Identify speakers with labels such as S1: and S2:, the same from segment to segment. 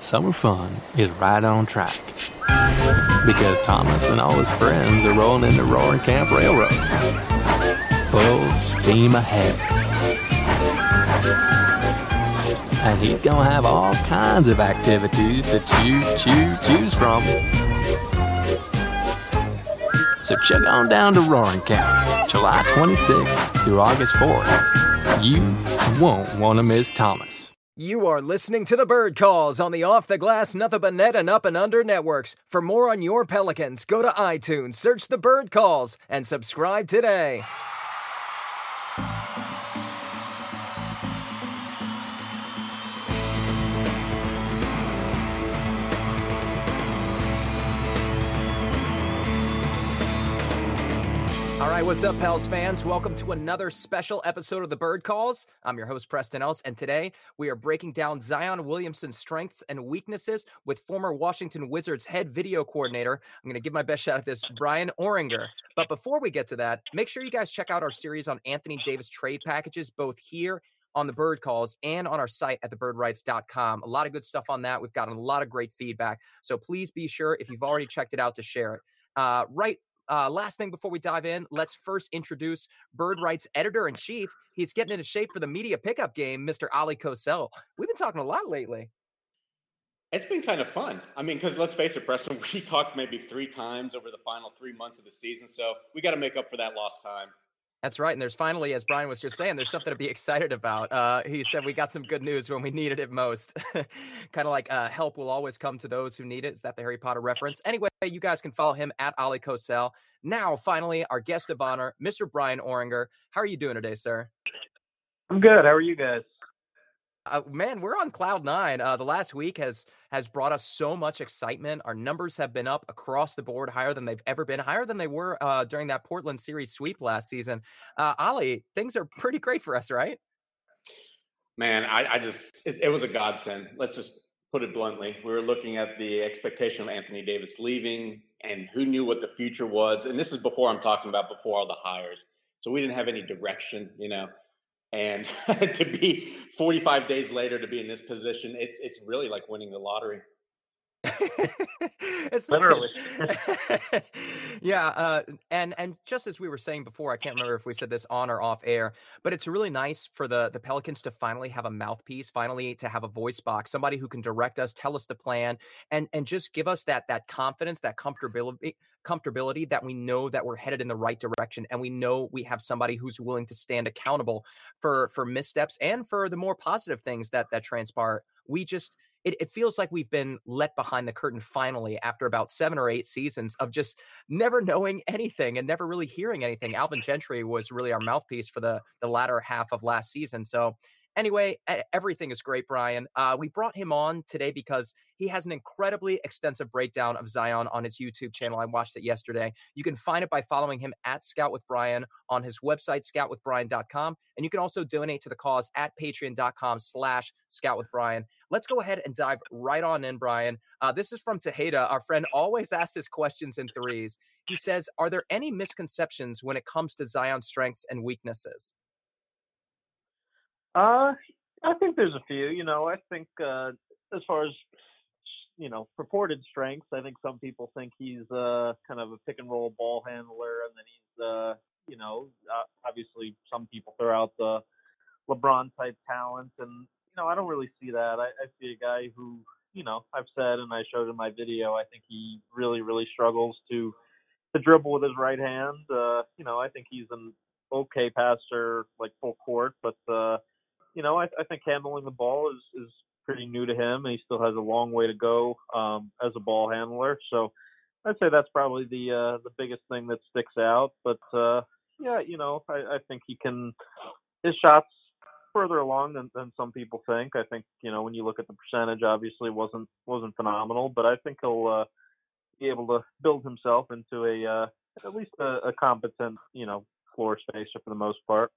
S1: Summer fun is right on track because Thomas and all his friends are rolling into Roaring Camp Railroads. Full steam ahead. And he's gonna have all kinds of activities to choo choose, choose from. So check on down to Roaring Camp, July 26th through August 4th. You won't want to miss Thomas.
S2: You are listening to the Bird Calls on the Off the Glass, Nothing But Net, and Up and Under networks. For more on your Pelicans, go to iTunes, search the Bird Calls, and subscribe today. Right, what's up, Pels fans? Welcome to another special episode of the Bird Calls. I'm your host, Preston Ellis, and today we are breaking down Zion Williamson's strengths and weaknesses with former Washington Wizards head video coordinator. I'm going to give my best shot at this, Bryan Oringher. But before we get to that, make sure you guys check out our series on Anthony Davis trade packages, both here on the bird calls and on our site at thebirdwrites.com. A lot of good stuff on that. We've gotten a lot of great feedback. So please be sure, if you've already checked it out, to share it. Uh, right uh, last thing before we dive in, let's first introduce Bird Writes editor in chief. He's getting into shape for the media pickup game, Mr. Oleh Kosel. We've been talking a lot lately.
S3: It's been kind of fun. I mean, because let's face it, Preston, we talked maybe three times over the final three months of the season. So we got to make up for that lost time.
S2: That's right. And there's finally, as Bryan was just saying, there's something to be excited about. Uh, he said we got some good news when we needed it most. kind of like uh, help will always come to those who need it. Is that the Harry Potter reference? Anyway, you guys can follow him at Oleh Kosel. Now, finally, our guest of honor, Mr. Bryan Oringher. How are you doing today, sir?
S4: I'm good. How are you guys?
S2: Uh, man, we're on cloud nine. Uh, the last week has has brought us so much excitement. Our numbers have been up across the board, higher than they've ever been, higher than they were uh, during that Portland series sweep last season. Uh, Oleh, things are pretty great for us, right?
S3: Man, I, I just it, it was a godsend. Let's just put it bluntly. We were looking at the expectation of Anthony Davis leaving, and who knew what the future was. And this is before I'm talking about before all the hires. So we didn't have any direction, you know and to be 45 days later to be in this position it's it's really like winning the lottery
S2: it's literally. Yeah uh, and and just as we were saying before i can't remember if we said this on or off air but it's really nice for the the pelicans to finally have a mouthpiece finally to have a voice box somebody who can direct us tell us the plan and and just give us that that confidence that comfortability comfortability that we know that we're headed in the right direction and we know we have somebody who's willing to stand accountable for for missteps and for the more positive things that that transpire. We just it, it, feels like we've been let behind the curtain finally after about seven or eight seasons of just never knowing anything and never really hearing anything. Alvin Gentry was really our mouthpiece for the the latter half of last season. So Anyway, everything is great, Bryan. Uh, we brought him on today because he has an incredibly extensive breakdown of Zion on his YouTube channel. I watched it yesterday. You can find it by following him at Scout with Brian on his website, scoutwithbrian.com. And you can also donate to the cause at patreon.com slash scout with Brian. Let's go ahead and dive right on in, Bryan. Uh, this is from Tejeda. Our friend always asks his questions in threes. He says, Are there any misconceptions when it comes to Zion's strengths and weaknesses?
S4: Uh, I think there's a few. You know, I think uh, as far as you know purported strengths, I think some people think he's uh, kind of a pick and roll ball handler, and then he's uh, you know uh, obviously some people throw out the LeBron type talent, and you know I don't really see that. I, I see a guy who you know I've said and I showed in my video. I think he really really struggles to to dribble with his right hand. Uh, you know I think he's an okay passer like full court, but uh, you know, I, I think handling the ball is is pretty new to him, and he still has a long way to go um, as a ball handler. So I'd say that's probably the uh, the biggest thing that sticks out. But uh, yeah, you know, I, I think he can his shots further along than, than some people think. I think you know when you look at the percentage, obviously wasn't wasn't phenomenal, but I think he'll uh, be able to build himself into a uh, at least a, a competent, you know, floor spacer for the most part.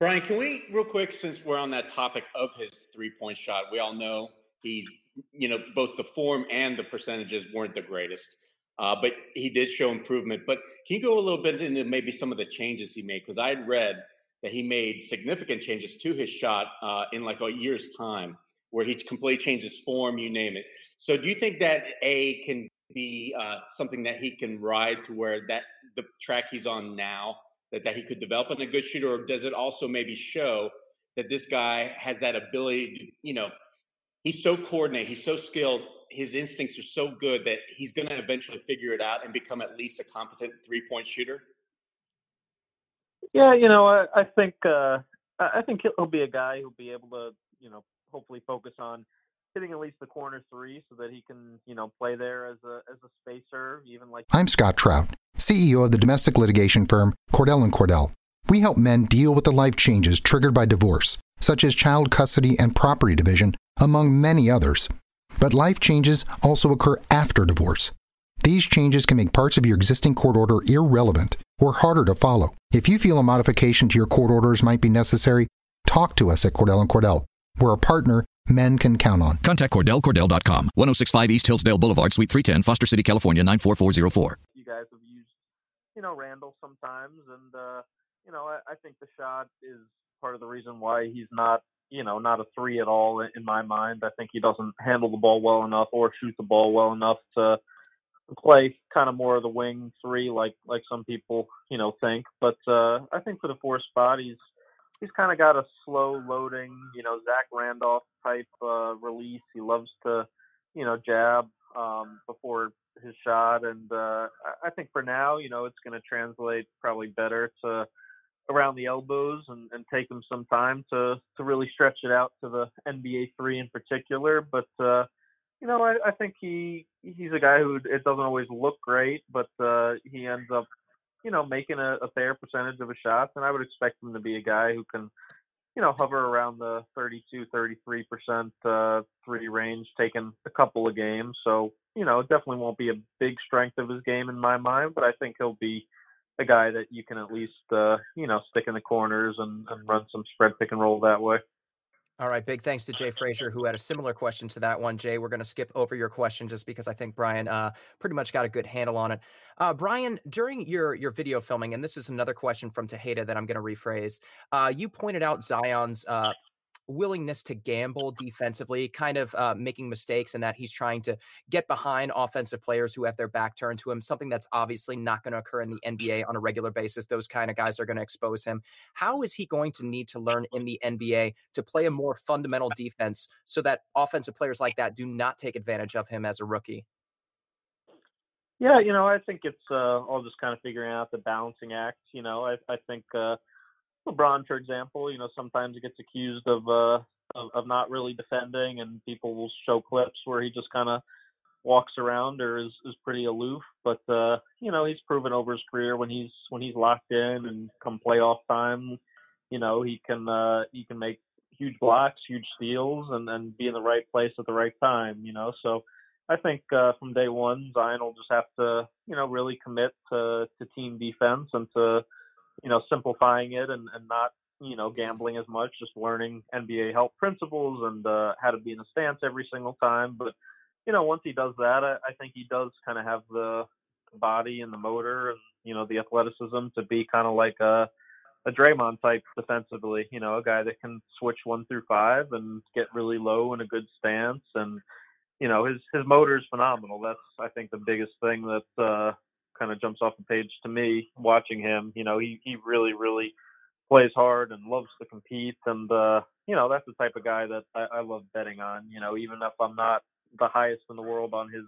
S3: Bryan, can we real quick, since we're on that topic of his three point shot, we all know he's, you know, both the form and the percentages weren't the greatest, uh, but he did show improvement. But can you go a little bit into maybe some of the changes he made? Because I had read that he made significant changes to his shot uh, in like a year's time, where he completely changed his form, you name it. So do you think that A can be uh, something that he can ride to where that the track he's on now that, that he could develop in a good shooter, or does it also maybe show that this guy has that ability to, you know, he's so coordinated, he's so skilled, his instincts are so good that he's going to eventually figure it out and become at least a competent three point shooter?
S4: Yeah, you know, I, I think uh, I think he'll be a guy who'll be able to, you know, hopefully focus on hitting at least the corner three so that he can, you know, play there as a as a spacer, even like
S5: I'm Scott Trout, CEO of the domestic litigation firm Cordell and Cordell. We help men deal with the life changes triggered by divorce, such as child custody and property division, among many others. But life changes also occur after divorce. These changes can make parts of your existing court order irrelevant or harder to follow. If you feel a modification to your court orders might be necessary, talk to us at Cordell and Cordell. We're a partner men can count on.
S6: Contact CordellCordell.com, 1065 East Hillsdale Boulevard, Suite 310, Foster City, California, 94404.
S4: You guys have used, you know, Randle sometimes, and, uh, you know, I, I think the shot is part of the reason why he's not, you know, not a three at all in my mind. I think he doesn't handle the ball well enough or shoot the ball well enough to play kind of more of the wing three like like some people you know think but uh i think for the four spot he's he's kind of got a slow loading, you know, Zach Randolph type uh, release. He loves to, you know, jab um, before his shot, and uh, I think for now, you know, it's going to translate probably better to around the elbows and, and take him some time to to really stretch it out to the NBA three in particular. But uh, you know, I, I think he he's a guy who it doesn't always look great, but uh, he ends up you know, making a, a fair percentage of his shots, and I would expect him to be a guy who can, you know, hover around the 32, 33 percent uh, three range, taking a couple of games. So, you know, it definitely won't be a big strength of his game in my mind, but I think he'll be a guy that you can at least, uh, you know, stick in the corners and, and run some spread pick and roll that way.
S2: All right. Big thanks to Jay Frazier, who had a similar question to that one. Jay, we're going to skip over your question just because I think Bryan uh, pretty much got a good handle on it. Uh, Bryan, during your your video filming, and this is another question from Tejeda that I'm going to rephrase. Uh, you pointed out Zion's uh, willingness to gamble defensively, kind of uh, making mistakes, and that he's trying to get behind offensive players who have their back turned to him. Something that's obviously not going to occur in the NBA on a regular basis. Those kind of guys are going to expose him. How is he going to need to learn in the NBA to play a more fundamental defense so that offensive players like that do not take advantage of him as a rookie?
S4: Yeah, you know, I think it's uh, all just kind of figuring out the balancing act. You know, I, I think uh, LeBron, for example, you know, sometimes he gets accused of uh of, of not really defending, and people will show clips where he just kind of walks around or is is pretty aloof. But uh, you know, he's proven over his career when he's when he's locked in and come playoff time, you know, he can uh he can make huge blocks, huge steals, and and be in the right place at the right time. You know, so. I think uh, from day one, Zion will just have to, you know, really commit to, to team defense and to you know, simplifying it and, and not, you know, gambling as much, just learning NBA help principles and uh, how to be in a stance every single time. But, you know, once he does that, I, I think he does kind of have the body and the motor and, you know, the athleticism to be kind of like a, a Draymond type defensively, you know, a guy that can switch one through five and get really low in a good stance. And, you know, his, his motor is phenomenal. That's, I think, the biggest thing that, uh, kind of jumps off the page to me watching him. You know, he he really really plays hard and loves to compete, and uh, you know that's the type of guy that I, I love betting on. You know, even if I'm not the highest in the world on his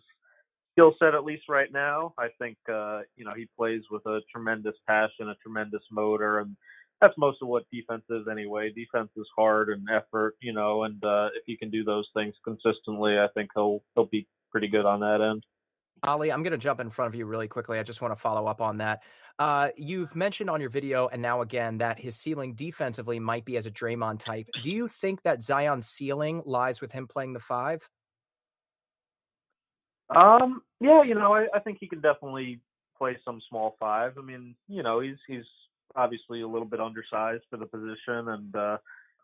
S4: skill set, at least right now, I think uh, you know he plays with a tremendous passion, a tremendous motor, and that's most of what defense is anyway. Defense is hard and effort, you know, and uh, if he can do those things consistently, I think he'll he'll be pretty good on that end.
S2: Oleh, I'm going to jump in front of you really quickly. I just want to follow up on that. Uh, you've mentioned on your video and now again that his ceiling defensively might be as a Draymond type. Do you think that Zion's ceiling lies with him playing the five?
S4: Um, yeah, you know, I, I think he can definitely play some small five. I mean, you know, he's he's obviously a little bit undersized for the position, and uh,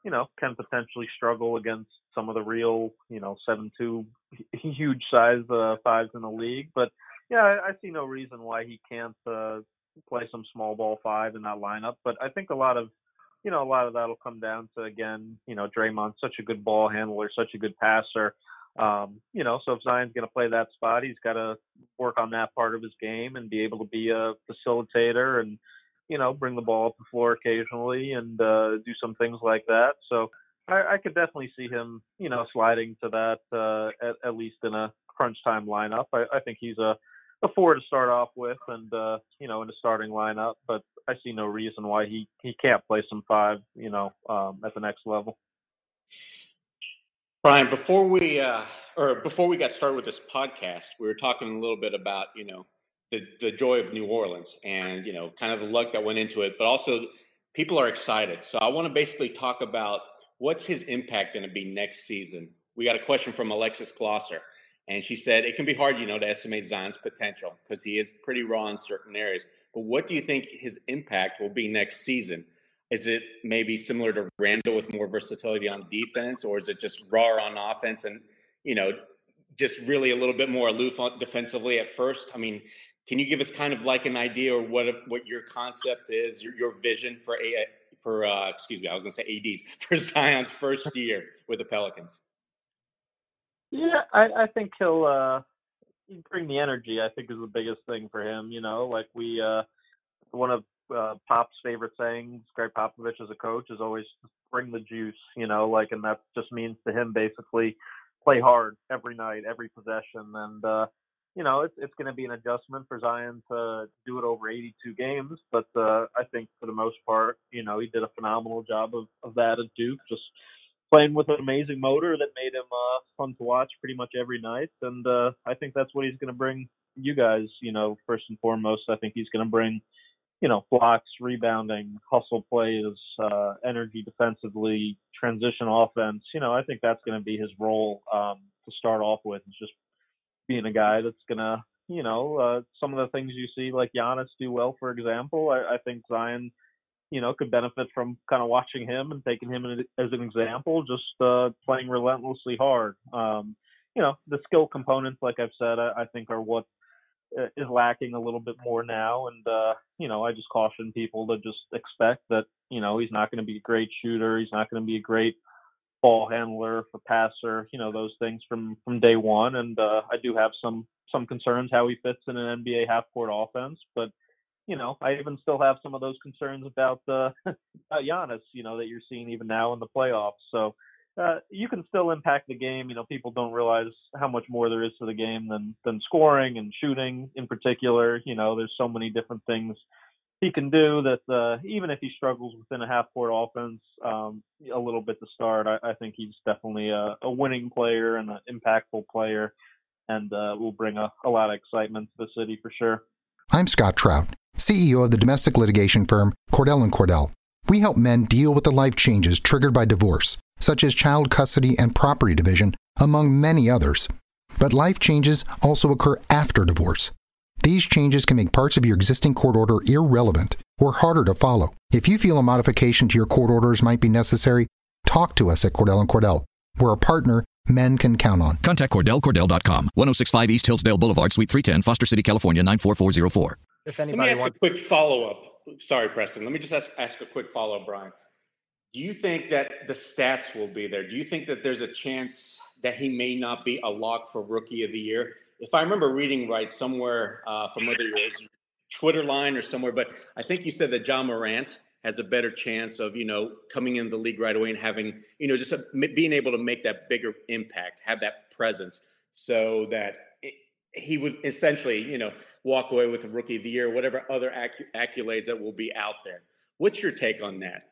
S4: you know, can potentially struggle against some of the real, you know, seven two huge size uh, fives in the league. But yeah, I, I see no reason why he can't uh, play some small ball five in that lineup. But I think a lot of you know, a lot of that'll come down to again, you know, Draymond's such a good ball handler, such a good passer. Um, you know, so if Zion's going to play that spot, he's got to work on that part of his game and be able to be a facilitator and, you know, bring the ball up the floor occasionally and uh, do some things like that. So I, I could definitely see him, you know, sliding to that uh, at, at least in a crunch time lineup. I, I think he's a a four to start off with, and uh, you know, in the starting lineup. But I see no reason why he he can't play some five, you know, um, at the next level.
S3: Brian, before we uh, or before we got started with this podcast, we were talking a little bit about you know the the joy of New Orleans and you know kind of the luck that went into it, but also people are excited. So I want to basically talk about what's his impact going to be next season. We got a question from Alexis Glosser, and she said it can be hard, you know, to estimate Zion's potential because he is pretty raw in certain areas. But what do you think his impact will be next season? Is it maybe similar to Randle with more versatility on defense, or is it just raw on offense and you know just really a little bit more aloof defensively at first? I mean, can you give us kind of like an idea or what what your concept is, your, your vision for a for uh, excuse me, I was going to say ads for Zion's first year with the Pelicans?
S4: Yeah, I, I think he'll uh, bring the energy. I think is the biggest thing for him. You know, like we uh, one of uh, Pop's favorite sayings, Gregg Popovich as a coach, is always bring the juice, you know, like, and that just means to him basically play hard every night, every possession. And, uh, you know, it's, it's going to be an adjustment for Zion to do it over 82 games. But uh, I think for the most part, you know, he did a phenomenal job of, of that at Duke, just playing with an amazing motor that made him uh, fun to watch pretty much every night. And uh, I think that's what he's going to bring you guys, you know, first and foremost. I think he's going to bring – you know, blocks, rebounding, hustle plays, uh, energy defensively, transition offense. You know, I think that's going to be his role um, to start off with. Is just being a guy that's to, you know, uh, some of the things you see like Giannis do well, for example. I, I think Zion, you know, could benefit from kind of watching him and taking him as an example, just uh, playing relentlessly hard. Um, you know, the skill components, like I've said, I, I think are what uh, lacking a little bit more now. And, uh, you know, I just caution people to just expect that, you know, he's not going to be a great shooter. He's not going to be a great ball handler for passer, you know, those things from, from day one. And, uh, I do have some, some concerns how he fits in an NBA half court offense, but, you know, I even still have some of those concerns about, uh, about Giannis, you know, that you're seeing even now in the playoffs. So, uh, you can still impact the game. You know, people don't realize how much more there is to the game than than scoring and shooting in particular. You know, there's so many different things he can do that uh, even if he struggles within a half court offense um, a little bit to start, I, I think he's definitely a, a, winning player and an impactful player and uh, will bring a, a lot of excitement to the city for sure.
S5: I'm Scott Trout, CEO of the domestic litigation firm Cordell and Cordell. We help men deal with the life changes triggered by divorce such as child custody and property division, among many others. But life changes also occur after divorce. These changes can make parts of your existing court order irrelevant or harder to follow. If you feel a modification to your court orders might be necessary, talk to us at Cordell and Cordell. We're a partner men can count on.
S6: Contact CordellCordell.com, 1065 East Hillsdale Boulevard, Suite 310, Foster City, California, 94404.
S3: If anybody Let me ask wants- a quick follow up. Sorry, Preston. Let me just ask, ask a quick follow up, Bryan. Do you think that the stats will be there? Do you think that there's a chance that he may not be a lock for rookie of the year? If I remember reading right somewhere uh, from whether your Twitter line or somewhere, but I think you said that Ja Morant has a better chance of you know coming in the league right away and having you know just a, being able to make that bigger impact, have that presence, so that it, he would essentially you know walk away with a rookie of the year, whatever other accolades that will be out there. What's your take on that?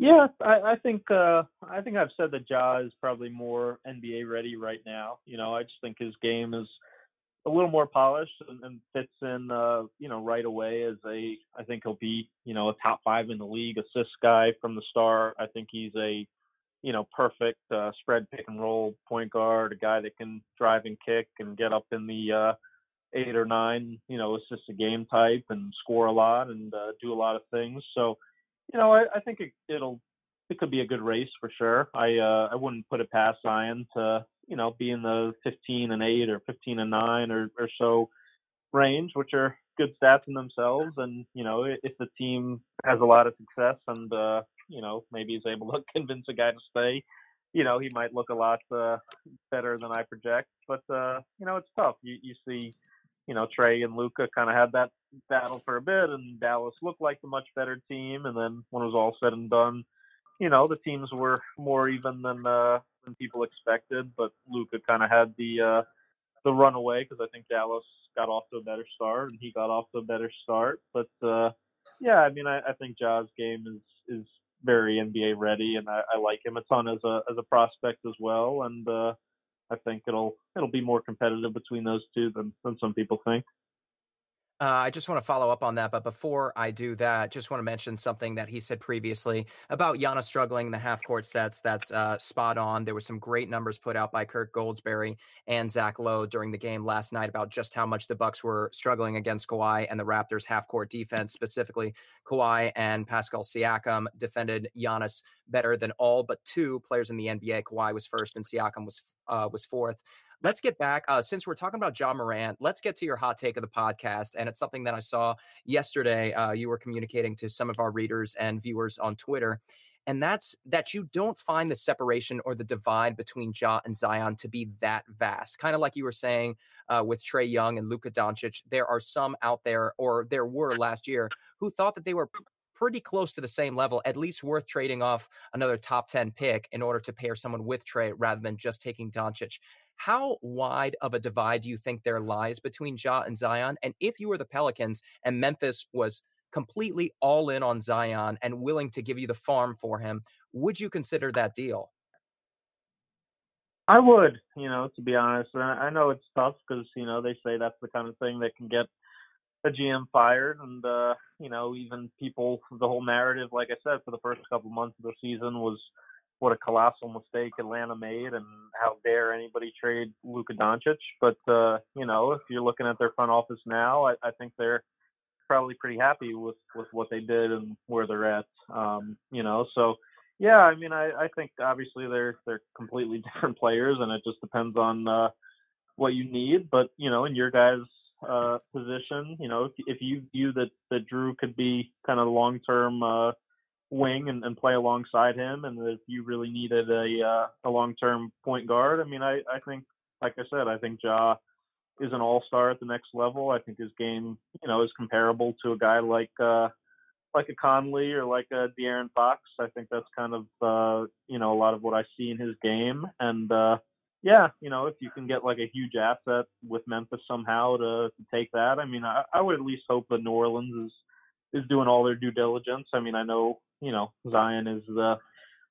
S4: Yeah, I, I think uh, I think I've said that Ja is probably more NBA ready right now. You know, I just think his game is a little more polished and, and fits in, uh, you know, right away as a. I think he'll be, you know, a top five in the league assist guy from the start. I think he's a you know, perfect uh, spread pick and roll point guard, a guy that can drive and kick and get up in the uh, eight or nine, you know, assist a game type and score a lot and uh, do a lot of things. So, you know, I, I think it, it'll it could be a good race for sure. I uh, I wouldn't put it past Zion to you know be in the 15 and eight or 15 and nine or or so range, which are good stats in themselves. And you know, if the team has a lot of success and uh, you know maybe is able to convince a guy to stay, you know, he might look a lot uh, better than I project. But uh, you know, it's tough. You you see, you know, Trae and Luka kind of had that battle for a bit, and Dallas looked like the much better team. And then when it was all said and done, you know, the teams were more even than uh, than people expected. But Luka kind of had the uh, the runaway because I think Dallas got off to a better start and he got off to a better start. But uh, yeah, I mean, I, I think Ja's game is is very NBA ready, and I, I like him a ton as a as a prospect as well. And uh, I think it'll it'll be more competitive between those two than than some people think.
S2: Uh, I just want to follow up on that, but before I do that, just want to mention something that he said previously about Giannis struggling in the half court sets. That's uh, spot on. There were some great numbers put out by Kirk Goldsberry and Zach Lowe during the game last night about just how much the Bucks were struggling against Kawhi and the Raptors' half court defense. Specifically, Kawhi and Pascal Siakam defended Giannis better than all but two players in the NBA. Kawhi was first, and Siakam was uh, was fourth. Let's get back. Uh, since we're talking about Ja Morant, let's get to your hot take of the podcast. And it's something that I saw yesterday. Uh, you were communicating to some of our readers and viewers on Twitter. And that's that you don't find the separation or the divide between Ja and Zion to be that vast. Kind of like you were saying uh, with Trae Young and Luka Doncic, there are some out there, or there were last year, who thought that they were pretty close to the same level, at least worth trading off another top 10 pick in order to pair someone with Trae rather than just taking Doncic. How wide of a divide do you think there lies between Ja and Zion? And if you were the Pelicans and Memphis was completely all in on Zion and willing to give you the farm for him, would you consider that deal?
S4: I would, you know, to be honest. I know it's tough because you know they say that's the kind of thing that can get a GM fired, and uh, you know even people. The whole narrative, like I said, for the first couple months of the season was what a colossal mistake Atlanta made, and how dare anybody trade Luka Doncic? But uh, you know, if you're looking at their front office now, I, I think they're probably pretty happy with with what they did and where they're at. Um, you know, so yeah, I mean, I, I think obviously they're they're completely different players, and it just depends on uh, what you need. But you know, in your guys' uh, position, you know, if if you view that that Jrue could be kind of long term. Uh, wing and, and play alongside him, and if you really needed a uh, a long term point guard, I mean, I I think, like I said, I think Ja is an all star at the next level. I think his game, you know, is comparable to a guy like uh, like a Conley or like a De'Aaron Fox. I think that's kind of uh, you know a lot of what I see in his game, and uh, yeah, you know, if you can get like a huge asset with Memphis somehow to, to take that, I mean, I, I would at least hope that New Orleans is is doing all their due diligence. I mean, I know you know Zion is the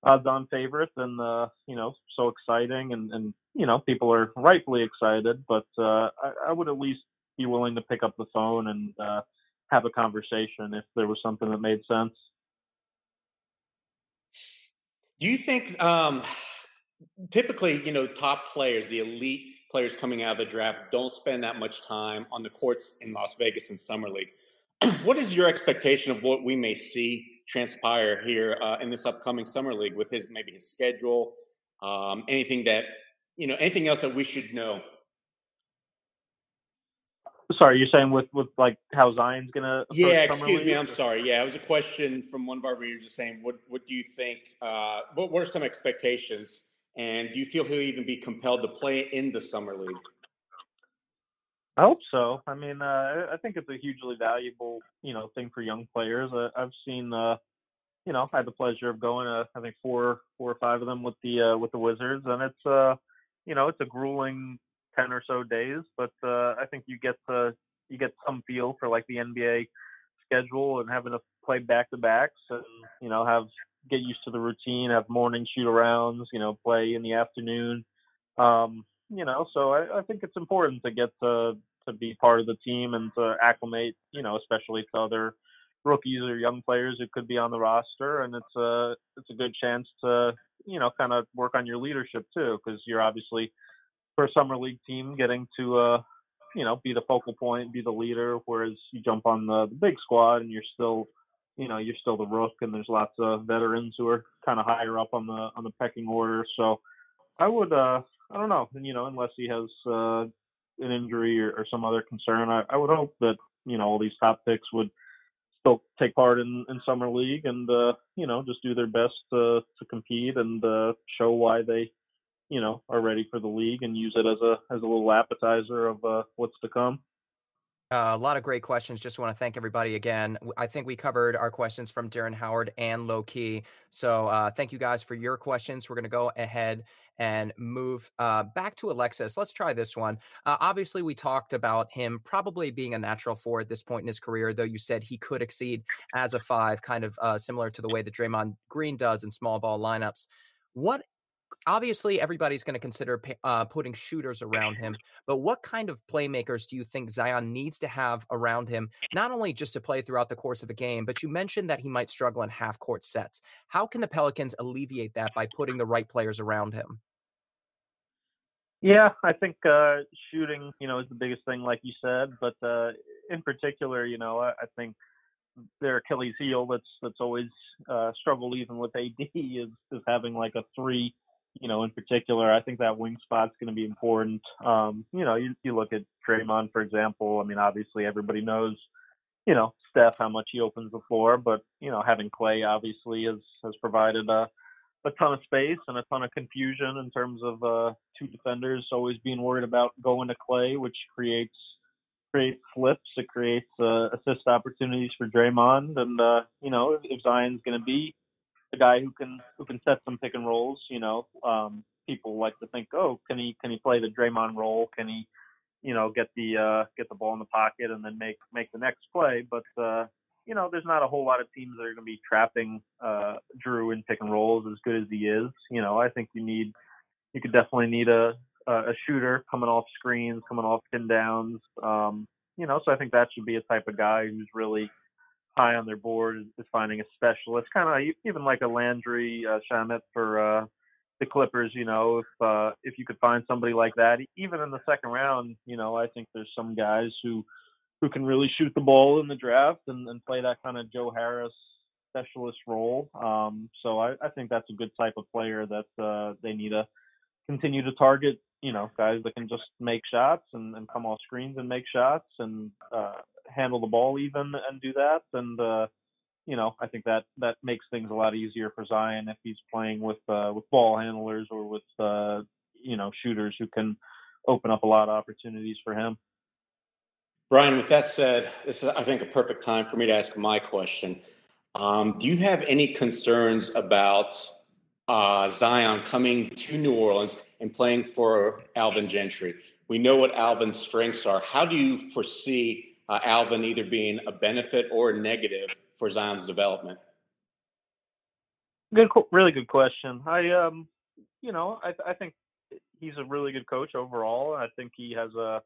S4: odds-on favorite, and uh, you know so exciting, and and you know people are rightfully excited, but uh, I, I would at least be willing to pick up the phone and uh, have a conversation if there was something that made sense.
S3: Do you think um, typically, you know, top players, the elite players coming out of the draft, don't spend that much time on the courts in Las Vegas and Summer League? what is your expectation of what we may see transpire here uh, in this upcoming summer league with his maybe his schedule, um, anything that you know, anything else that we should know?
S4: Sorry, you're saying with with like how Zion's gonna?
S3: Yeah, excuse me. I'm sorry. Yeah, it was a question from one of our readers just saying, what what do you think? Uh, what what are some expectations? And do you feel he'll even be compelled to play in the summer league?
S4: I hope so. I mean, uh, I think it's a hugely valuable, you know, thing for young players. Uh, I've seen, uh, you know, I had the pleasure of going I think four, four or five of them with the uh, with the Wizards, and it's, uh, you know, it's a grueling ten or so days, but uh, I think you get to you get some feel for like the NBA schedule and having to play back to backs, and you know, have get used to the routine, have morning shoot arounds, you know, play in the afternoon. Um, you know, so I, I think it's important to get to to be part of the team and to acclimate, you know, especially to other rookies or young players who could be on the roster, and it's a it's a good chance to you know kind of work on your leadership too, because you're obviously for a summer league team getting to uh you know be the focal point, be the leader, whereas you jump on the, the big squad and you're still you know you're still the rook, and there's lots of veterans who are kind of higher up on the on the pecking order. So I would uh I don't know, you know, unless he has uh, an injury or, or some other concern, I, I would hope that you know all these top picks would still take part in, in summer league and uh, you know just do their best to to compete and uh, show why they you know are ready for the league and use it as a as a little appetizer of uh, what's to come.
S2: Uh, a lot of great questions. Just want to thank everybody again. I think we covered our questions from Darren Howard and Low Key. So uh, thank you guys for your questions. We're going to go ahead and move uh, back to Alexis. Let's try this one. Uh, obviously, we talked about him probably being a natural four at this point in his career, though you said he could exceed as a five, kind of uh, similar to the way that Draymond Green does in small ball lineups. What obviously everybody's going to consider uh, putting shooters around him but what kind of playmakers do you think zion needs to have around him not only just to play throughout the course of a game but you mentioned that he might struggle in half court sets. How can the pelicans alleviate that by putting the right players around him?
S4: Yeah i think uh, shooting you know is the biggest thing like you said but uh, in particular you know I, I think their Achilles heel that's that's always uh, struggled even with AD is is having like a three you know, in particular, I think that wing spot's going to be important. Um, you know, you, you look at Draymond, for example. I mean, obviously, everybody knows, you know, Steph how much he opens the floor, but you know, having Clay obviously has has provided a a ton of space and a ton of confusion in terms of uh, two defenders always being worried about going to Clay, which creates creates flips. It creates uh, assist opportunities for Draymond, and uh, you know, if, if Zion's going to be a guy who can who can set some pick and rolls. You know, um, people like to think, oh, can he can he play the Draymond role? Can he, you know, get the uh, get the ball in the pocket and then make make the next play? But uh, you know, there's not a whole lot of teams that are going to be trapping uh, Jrue in pick and rolls as good as he is. You know, I think you need you could definitely need a a shooter coming off screens, coming off pin downs. Um, you know, so I think that should be a type of guy who's really high on their board is, finding a specialist, kind of even like a Landry uh, Shamet for uh, the Clippers. You know, if uh, if you could find somebody like that, even in the second round, you know, I think there's some guys who who can really shoot the ball in the draft and, and play that kind of Joe Harris specialist role. Um, so I, I think that's a good type of player that uh, they need to continue to target. You know, guys that can just make shots and, and come off screens and make shots and uh, handle the ball even and do that. And uh, you know, I think that that makes things a lot easier for Zion if he's playing with uh, with ball handlers or with uh, you know shooters who can open up a lot of opportunities for him.
S3: Bryan, with that said, this is I think a perfect time for me to ask my question. Um, do you have any concerns about uh, Zion coming to New Orleans and playing for Alvin Gentry? We know what Alvin's strengths are. How do you foresee uh, Alvin either being a benefit or a negative for Zion's development?
S4: Good, really good question. I, um, you know, I, I think he's a really good coach overall. I think he has a,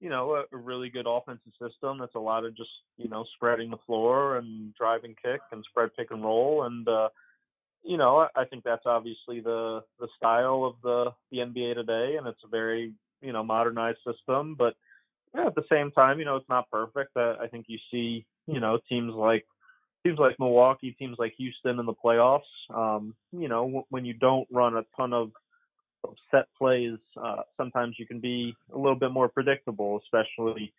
S4: you know, a, really good offensive system. That's a lot of just, you know, spreading the floor and driving kick and spread pick and roll. And, uh, you know, I, I think that's obviously the the style of the the NBA today, and it's a very, you know, modernized system. But at the same time, you know, it's not perfect. Uh, I think you see, you know, teams like teams like Milwaukee, teams like Houston in the playoffs. Um, you know, w- when you don't run a ton of, of set plays, uh, sometimes you can be a little bit more predictable, especially,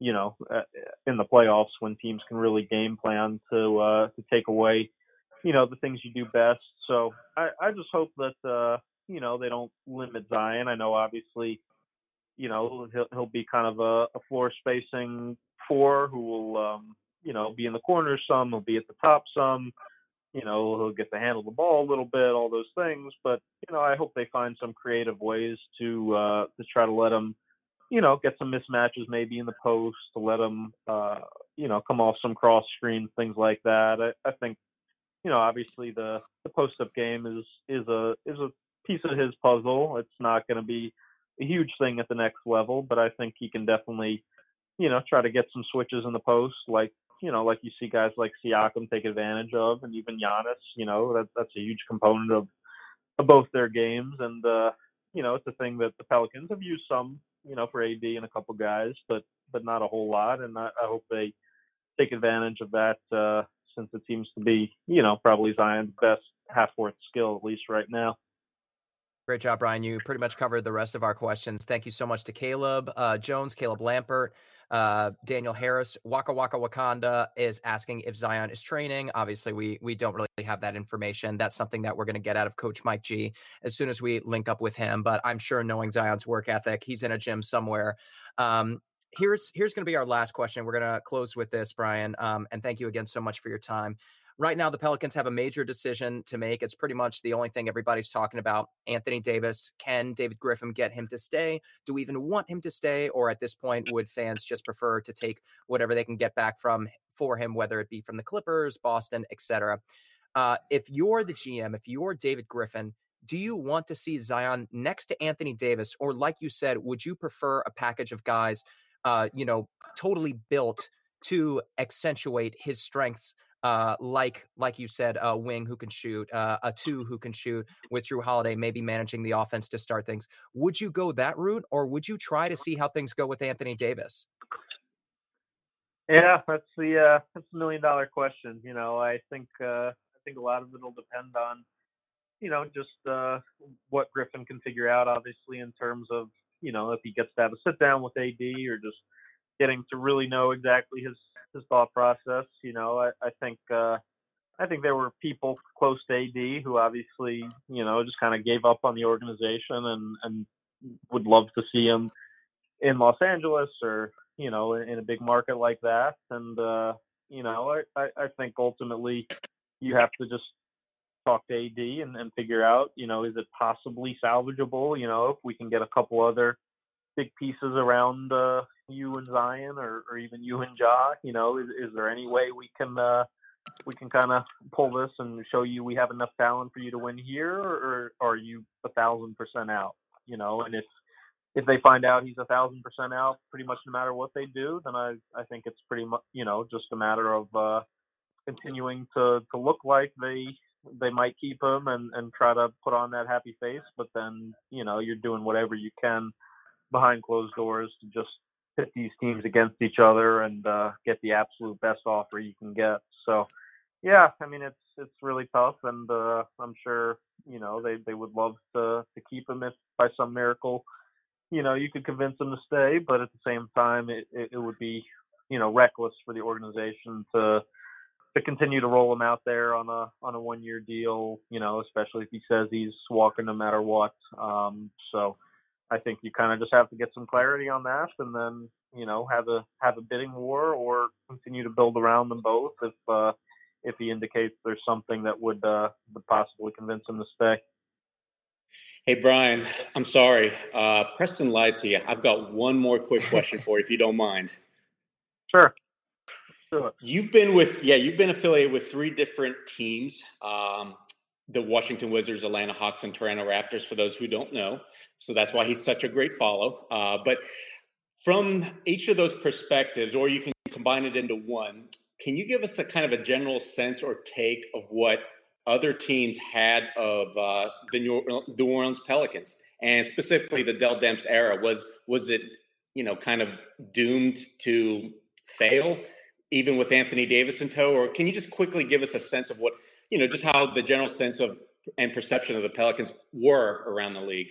S4: you know, uh, in the playoffs when teams can really game plan to uh, to take away, you know, the things you do best. So I, I just hope that uh, you know they don't limit Zion. I know obviously you know he'll he'll be kind of a, a floor spacing four who will um, you know be in the corners some, he'll be at the top some, you know he'll get to handle the ball a little bit, all those things. But you know I hope they find some creative ways to uh, to try to let him you know get some mismatches maybe in the post to let him uh, you know come off some cross screens things like that. I, I think you know obviously the the post up game is is a is a piece of his puzzle. It's not going to be a huge thing at the next level, but I think he can definitely, you know, try to get some switches in the post like you know, like you see guys like Siakam take advantage of, and even Giannis. You know, that that's a huge component of, of both their games, and uh, you know, it's a thing that the Pelicans have used some, you know, for AD and a couple guys, but but not a whole lot, and I, I hope they take advantage of that uh, since it seems to be, you know, probably Zion's best half-court skill at least right now.
S2: Great job, Bryan. You pretty much covered the rest of our questions. Thank you so much to Caleb uh, Jones, Caleb Lampert, uh, Daniel Harris. Waka Waka Wakanda is asking if Zion is training. Obviously, we we don't really have that information. That's something that we're going to get out of Coach Mike G as soon as we link up with him. But I'm sure, knowing Zion's work ethic, he's in a gym somewhere. Um, here's here's going to be our last question. We're going to close with this, Bryan. Um, and thank you again so much for your time right now the Pelicans have a major decision to make. It's pretty much the only thing everybody's talking about. Anthony Davis, can David Griffin get him to stay? Do we even want him to stay? Or at this point, would fans just prefer to take whatever they can get back from for him, whether it be from the Clippers, Boston, etc.? Uh, if you're the GM, if you're David Griffin, do you want to see Zion next to Anthony Davis, or like you said, would you prefer a package of guys, uh, you know, totally built to accentuate his strengths uh, like like you said, a wing who can shoot, uh, a two who can shoot, with Jrue Holiday maybe managing the offense to start things. Would you go that route, or would you try to see how things go with Anthony Davis?
S4: Yeah, that's the uh, that's a million dollar question. You know, I think uh, I think a lot of it will depend on you know just uh, what Griffin can figure out. Obviously, in terms of you know if he gets to have a sit down with AD or just getting to really know exactly his his thought process. You know, I, I think uh, I think there were people close to AD who obviously you know just kind of gave up on the organization and and would love to see him in Los Angeles or you know in, in a big market like that. And uh, you know, I, I, I think ultimately you have to just talk to AD and, and figure out, you know, is it possibly salvageable? You know, if we can get a couple other big pieces around uh, you and Zion, or, or even you and Ja? You know, is, is there any way we can uh, we can kind of pull this and show you we have enough talent for you to win here, or, or are you a thousand percent out? You know, and if if they find out he's a thousand percent out, pretty much no matter what they do, then I I think it's pretty much you know just a matter of uh, continuing to to look like they they might keep him and and try to put on that happy face, but then you know you're doing whatever you can behind closed doors to just pit these teams against each other and uh, get the absolute best offer you can get. So, yeah, I mean it's it's really tough, and uh, I'm sure you know they they would love to to keep him if by some miracle, you know, you could convince him to stay. But at the same time, it it, it would be you know reckless for the organization to to continue to roll him out there on a on a one year deal, you know, especially if he says he's walking no matter what. Um, so I think you kind of just have to get some clarity on that, and then you know have a have a bidding war or continue to build around them both if uh, if he indicates there's something that would uh, would possibly convince him to stay.
S3: Hey Bryan, I'm sorry. Uh, Preston lied to you. I've got one more quick question for you, if you don't mind.
S4: Sure. Sure.
S3: You've been with yeah, you've been affiliated with three different teams. Um, the Washington Wizards, Atlanta Hawks, and Toronto Raptors. For those who don't know, so that's why he's such a great follow. Uh, but from each of those perspectives, or you can combine it into one, can you give us a kind of a general sense or take of what other teams had of uh, the New Orleans Pelicans and specifically the Dell Demps era? Was was it you know kind of doomed to fail even with Anthony Davis in tow, or can you just quickly give us a sense of what you know just how the general sense of and perception of the Pelicans were around the league?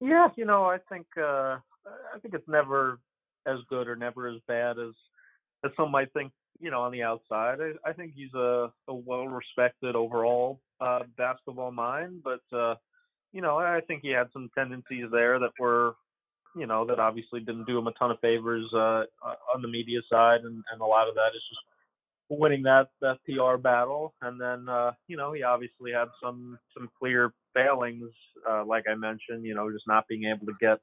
S4: Yeah, you know, I think uh, I think it's never as good or never as bad as as some might think. You know, on the outside, I, I think he's a, a well-respected overall uh, basketball mind, but uh, you know, I think he had some tendencies there that were, you know, that obviously didn't do him a ton of favors uh, on the media side, and, and a lot of that is just winning that that PR battle, and then uh, you know he obviously had some some clear failings, uh, like I mentioned. You know, just not being able to get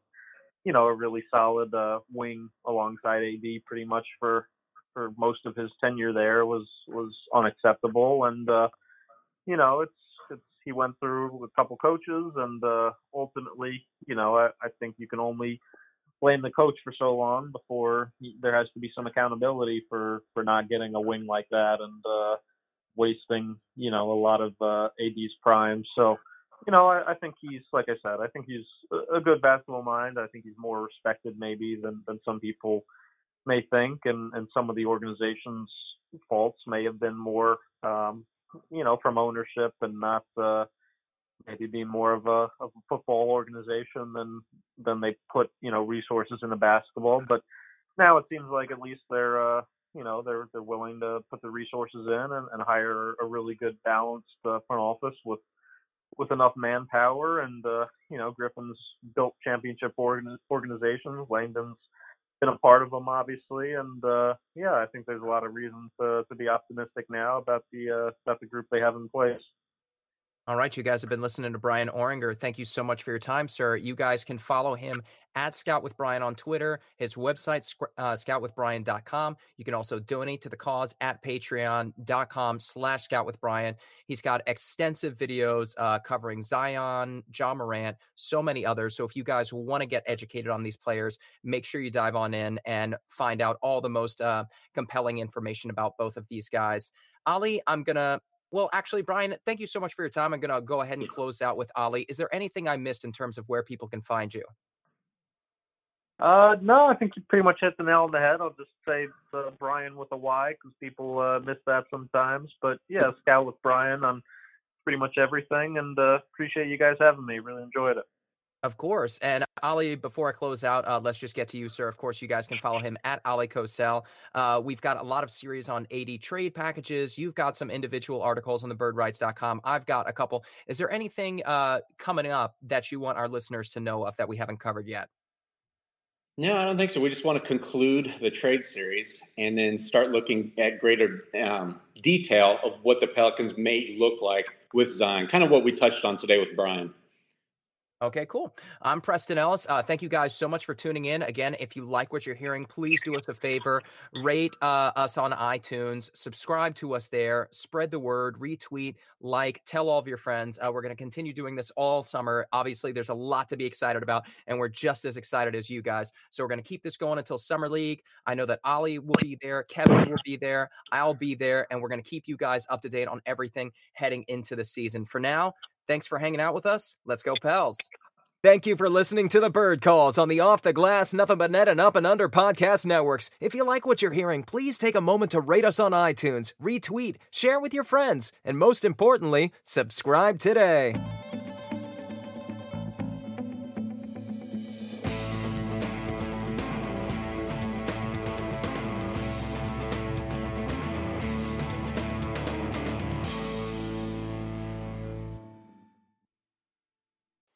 S4: you know a really solid uh, wing alongside AD pretty much for for most of his tenure there was was unacceptable, and uh, you know it's it's he went through a couple coaches, and uh, ultimately, you know, I, I think you can only blame the coach for so long before there has to be some accountability for for not getting a wing like that and uh, wasting you know a lot of uh, AD's prime. So you know I, I think he's like I said I think he's a good basketball mind. I think he's more respected maybe than than some people may think, and and some of the organization's faults may have been more um, you know from ownership and not. Uh, maybe being more of a, of a football organization than than they put you know resources into basketball. But now it seems like at least they're uh, you know they're they're willing to put the resources in and, and hire a really good balanced uh, front office with with enough manpower and uh, you know Griffin's built championship organ- organizations. Langdon's been a part of them obviously, and uh, yeah, I think there's a lot of reasons to, to be optimistic now about the uh, about the group they have in place.
S2: All right, you guys have been listening to Bryan Oringher. Thank you so much for your time, sir. You guys can follow him at Scout with Bryan on Twitter, his website, uh, scoutwithbryan.com. You can also donate to the cause at patreon.com slash scout with Bryan. He's got extensive videos uh, covering Zion, Ja Morant, so many others. So if you guys want to get educated on these players, make sure you dive on in and find out all the most uh, compelling information about both of these guys. Oleh, I'm going to well, actually, Bryan, thank you so much for your time. I'm going to go ahead and close out with Oleh. Is there anything I missed in terms of where people can find you?
S4: Uh, no, I think you pretty much hit the nail on the head. I'll just say uh, Bryan with a Y because people uh, miss that sometimes. But yeah, Scout with Bryan on pretty much everything, and uh, appreciate you guys having me. Really enjoyed it.
S2: Of course. And Oleh, before I close out, uh, let's just get to you, sir. Of course, you guys can follow him at Oleh Kosel. Uh, we've got a lot of series on AD trade packages. You've got some individual articles on the birdwrites.com. I've got a couple. Is there anything uh, coming up that you want our listeners to know of that we haven't covered yet?
S3: No, I don't think so. We just want to conclude the trade series and then start looking at greater um, detail of what the Pelicans may look like with Zion, kind of what we touched on today with Bryan.
S2: Okay, cool. I'm Preston Ellis. Uh, thank you guys so much for tuning in. Again, if you like what you're hearing, please do us a favor. Rate uh, us on iTunes, subscribe to us there, spread the word, retweet, like, tell all of your friends. Uh, we're going to continue doing this all summer. Obviously, there's a lot to be excited about, and we're just as excited as you guys. So we're going to keep this going until Summer League. I know that Oleh will be there, Kevin will be there, I'll be there, and we're going to keep you guys up to date on everything heading into the season. For now, Thanks for hanging out with us. Let's go, pals. Thank you for listening to the Bird Calls on the Off the Glass, Nothing But Net, and Up and Under podcast networks. If you like what you're hearing, please take a moment to rate us on iTunes, retweet, share with your friends, and most importantly, subscribe today.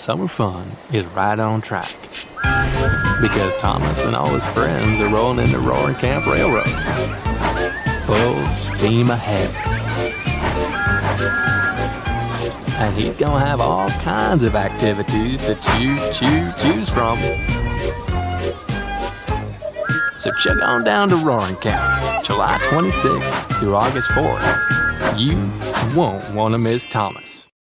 S1: summer fun is right on track. Because Thomas and all his friends are rolling into Roaring Camp Railroads. Full steam ahead. And he's gonna have all kinds of activities to choose, choose, choose from. So check on down to Roaring Camp, July 26th through August 4th. You won't want to miss Thomas.